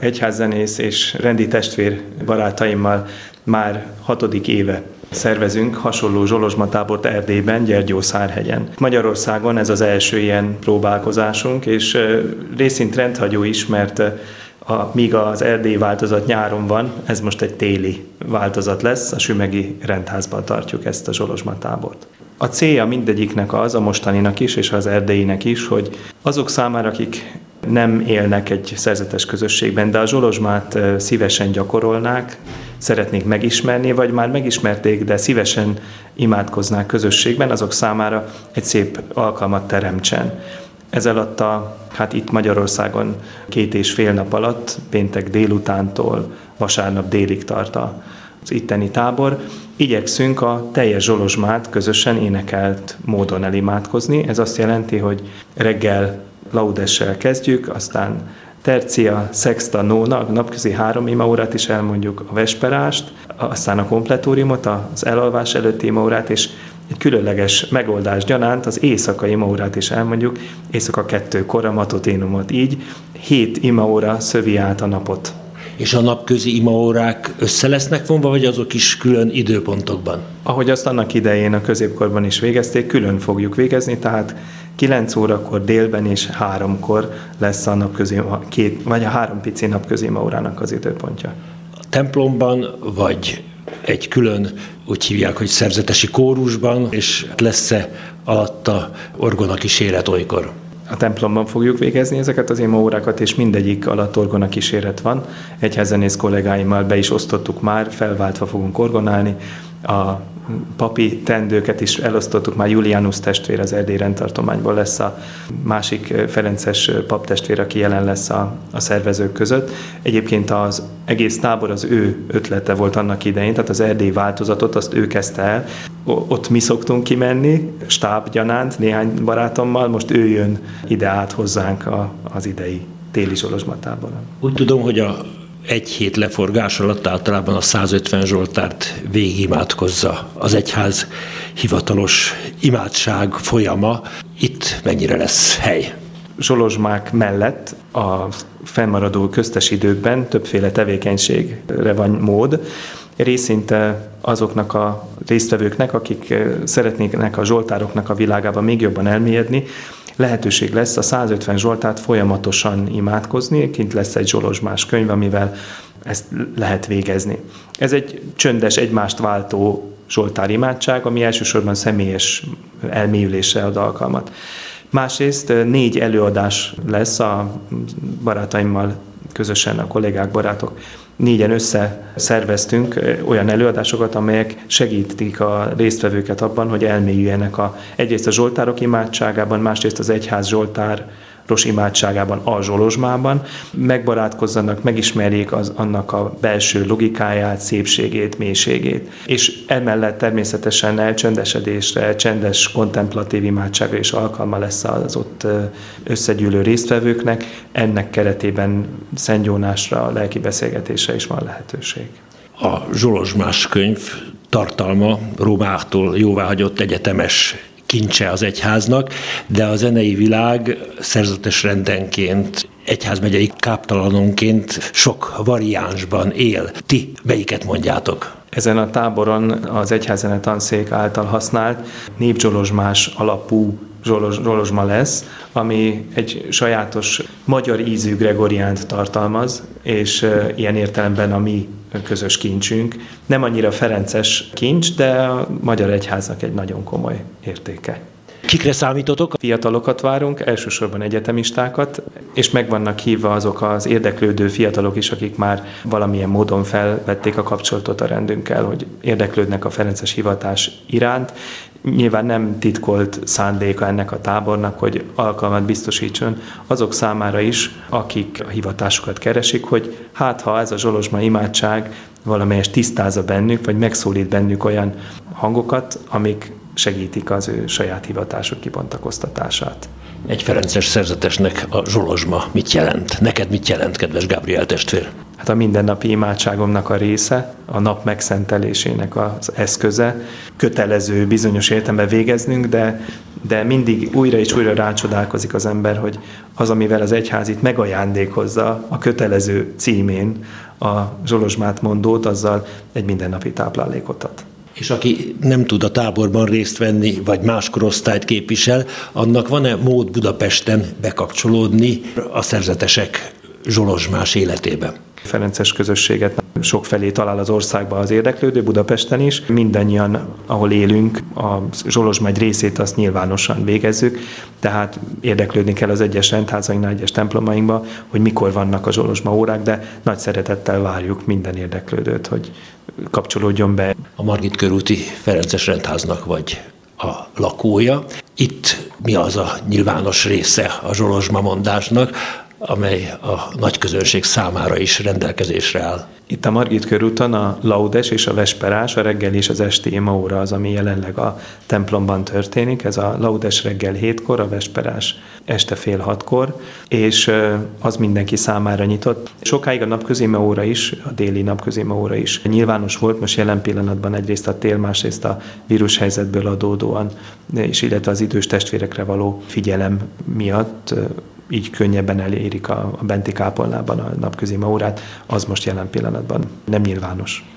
egyházzenész és rendi testvér barátaimmal már hatodik éve szervezünk hasonló zsolozsmatábort Erdélyben, Gyergyószárhegyen. Magyarországon ez az első ilyen próbálkozásunk, és részint rendhagyó is, mert a, míg az erdélyi változat nyáron van, ez most egy téli változat lesz, a Sümegi rendházban tartjuk ezt a zsolozsmatábort. A célja mindegyiknek az, a mostaninak is, és az erdélyinek is, hogy azok számára, akik nem élnek egy szerzetes közösségben, de a zsolozsmát szívesen gyakorolnák, szeretnék megismerni, vagy már megismerték, de szívesen imádkoznák közösségben, azok számára egy szép alkalmat teremtsen. Ez alatt a, hát itt Magyarországon két és fél nap alatt, péntek délutántól vasárnap délig tart az itteni tábor. Igyekszünk a teljes zsolozsmát közösen énekelt módon elimádkozni. Ez azt jelenti, hogy reggel laudessel kezdjük, aztán tercia, sexta, nóna, a napközi három imaórát is elmondjuk, a vesperást, aztán a kompletóriumot, az elalvás előtti imaórát, és egy különleges megoldás gyanánt az éjszakai imaórát is elmondjuk, éjszaka kettőkor a matoténumot. Így hét imaóra szövi át a napot. És a napközi imaórák össze lesznek vonva, vagy azok is külön időpontokban? Ahogy azt annak idején a középkorban is végezték, külön fogjuk végezni, tehát 9 órakor délben és 3-kor lesz a napközi, két, vagy a három pici napközi órának az időpontja. A templomban, vagy egy külön, úgy hívják, hogy szerzetesi kórusban, és lesz-e alatta orgona kíséret olykor? A templomban fogjuk végezni ezeket az imóórákat, és mindegyik alatt orgona kíséret van. Egyházenész kollégáimmal be is osztottuk már, felváltva fogunk orgonálni. A papi tendőket is elosztottuk, már Julianus testvér az Erdély rendtartományból lesz a másik Ferences paptestvér, aki jelen lesz a, a szervezők között. Egyébként az egész tábor az ő ötlete volt annak idején, tehát az Erdély változatot azt ő kezdte el. Ott mi szoktunk kimenni, stábgyanánt, néhány barátommal, most ő jön ide át hozzánk a, az idei téli Zsolozsmatából. Úgy tudom, hogy a egy hét leforgás alatt általában a 150 Zsoltárt végigimádkozza az egyház hivatalos imádság folyama. Itt mennyire lesz hely? Zsolozsmák mellett a fennmaradó köztes időkben többféle tevékenységre van mód. Részint azoknak a résztvevőknek, akik szeretnének a zsoltároknak a világába még jobban elmélyedni, lehetőség lesz a 150 Zsoltát folyamatosan imádkozni, kint lesz egy zsolozsmás könyv, amivel ezt lehet végezni. Ez egy csöndes, egymást váltó Zsoltár imádság, ami elsősorban személyes elmélyülésre ad alkalmat. Másrészt négy előadás lesz a barátaimmal közösen, a kollégák, barátok négyen összeszerveztünk olyan előadásokat, amelyek segítik a résztvevőket abban, hogy elmélyüljenek a, egyrészt a Zsoltárok imádságában, másrészt az Egyház Zsoltár imádságában, a zsolozsmában, megbarátkozzanak, megismerjék az, annak a belső logikáját, szépségét, mélységét. És emellett természetesen elcsöndesedésre, csendes, kontemplatív imádságra is alkalma lesz az ott összegyűlő résztvevőknek. Ennek keretében szentgyónásra, lelki beszélgetésre is van lehetőség. A Zsolozsmás könyv tartalma Rómától jóváhagyott egyetemes kincse az egyháznak, de a zenei világ szerzetes rendenként egyházmegyei káptalanonként sok variánsban él. Ti melyiket mondjátok? Ezen a táboron az egyházene tanszék által használt népzsolozsmás alapú zsolozsma lesz, ami egy sajátos magyar ízű gregoriánt tartalmaz, és ilyen értelemben a mi közös kincsünk. Nem annyira ferences kincs, de a magyar egyháznak egy nagyon komoly értéke. Kikre számítotok? Fiatalokat várunk, elsősorban egyetemistákat, és meg vannak hívva azok az érdeklődő fiatalok is, akik már valamilyen módon felvették a kapcsolatot a rendünkkel, hogy érdeklődnek a Ferences hivatás iránt. Nyilván nem titkolt szándéka ennek a tábornak, hogy alkalmat biztosítson azok számára is, akik a hivatásukat keresik, hogy hát ha ez a Zsolozsma imádság valamelyes tisztázza bennük, vagy megszólít bennük olyan hangokat, amik segítik az ő saját hivatások kibontakoztatását. Egy Ferences szerzetesnek a zsolozsma mit jelent? Neked mit jelent, kedves Gabriel testvér? Hát a mindennapi imádságomnak a része, a nap megszentelésének az eszköze. Kötelező bizonyos értelemben végeznünk, de de mindig újra és újra rácsodálkozik az ember, hogy az, amivel az egyház itt megajándékozza a kötelező címén a Zsolozsmát mondót, azzal egy mindennapi táplálékot ad. És aki nem tud a táborban részt venni, vagy más korosztályt képvisel, annak van-e mód Budapesten bekapcsolódni a szerzetesek zsolozsmás életébe? Ferences közösséget sok felé talál az országban az érdeklődő, Budapesten is. Mindannyian, ahol élünk, a Zsolozsma egy részét azt nyilvánosan végezzük, tehát érdeklődni kell az egyes rendházainknál, egyes templomainkba, hogy mikor vannak a Zsolozsma órák, de nagy szeretettel várjuk minden érdeklődőt, hogy kapcsolódjon be. A Margit körúti Ferences rendháznak vagy a lakója. Itt mi az a nyilvános része a Zsolozsma mondásnak, amely a nagy közönség számára is rendelkezésre áll. Itt a Margit körúton a laudes és a vesperás, a reggel és az esti óra az, ami jelenleg a templomban történik. Ez a laudes reggel hétkor, a vesperás este fél hatkor, és az mindenki számára nyitott. Sokáig a napközéma óra is, a déli napközéma óra is nyilvános volt, most jelen pillanatban egyrészt a tél, másrészt a vírushelyzetből adódóan, és illetve az idős testvérekre való figyelem miatt így könnyebben elérik a, a benti kápolnában a napközi órát, az most jelen pillanatban nem nyilvános.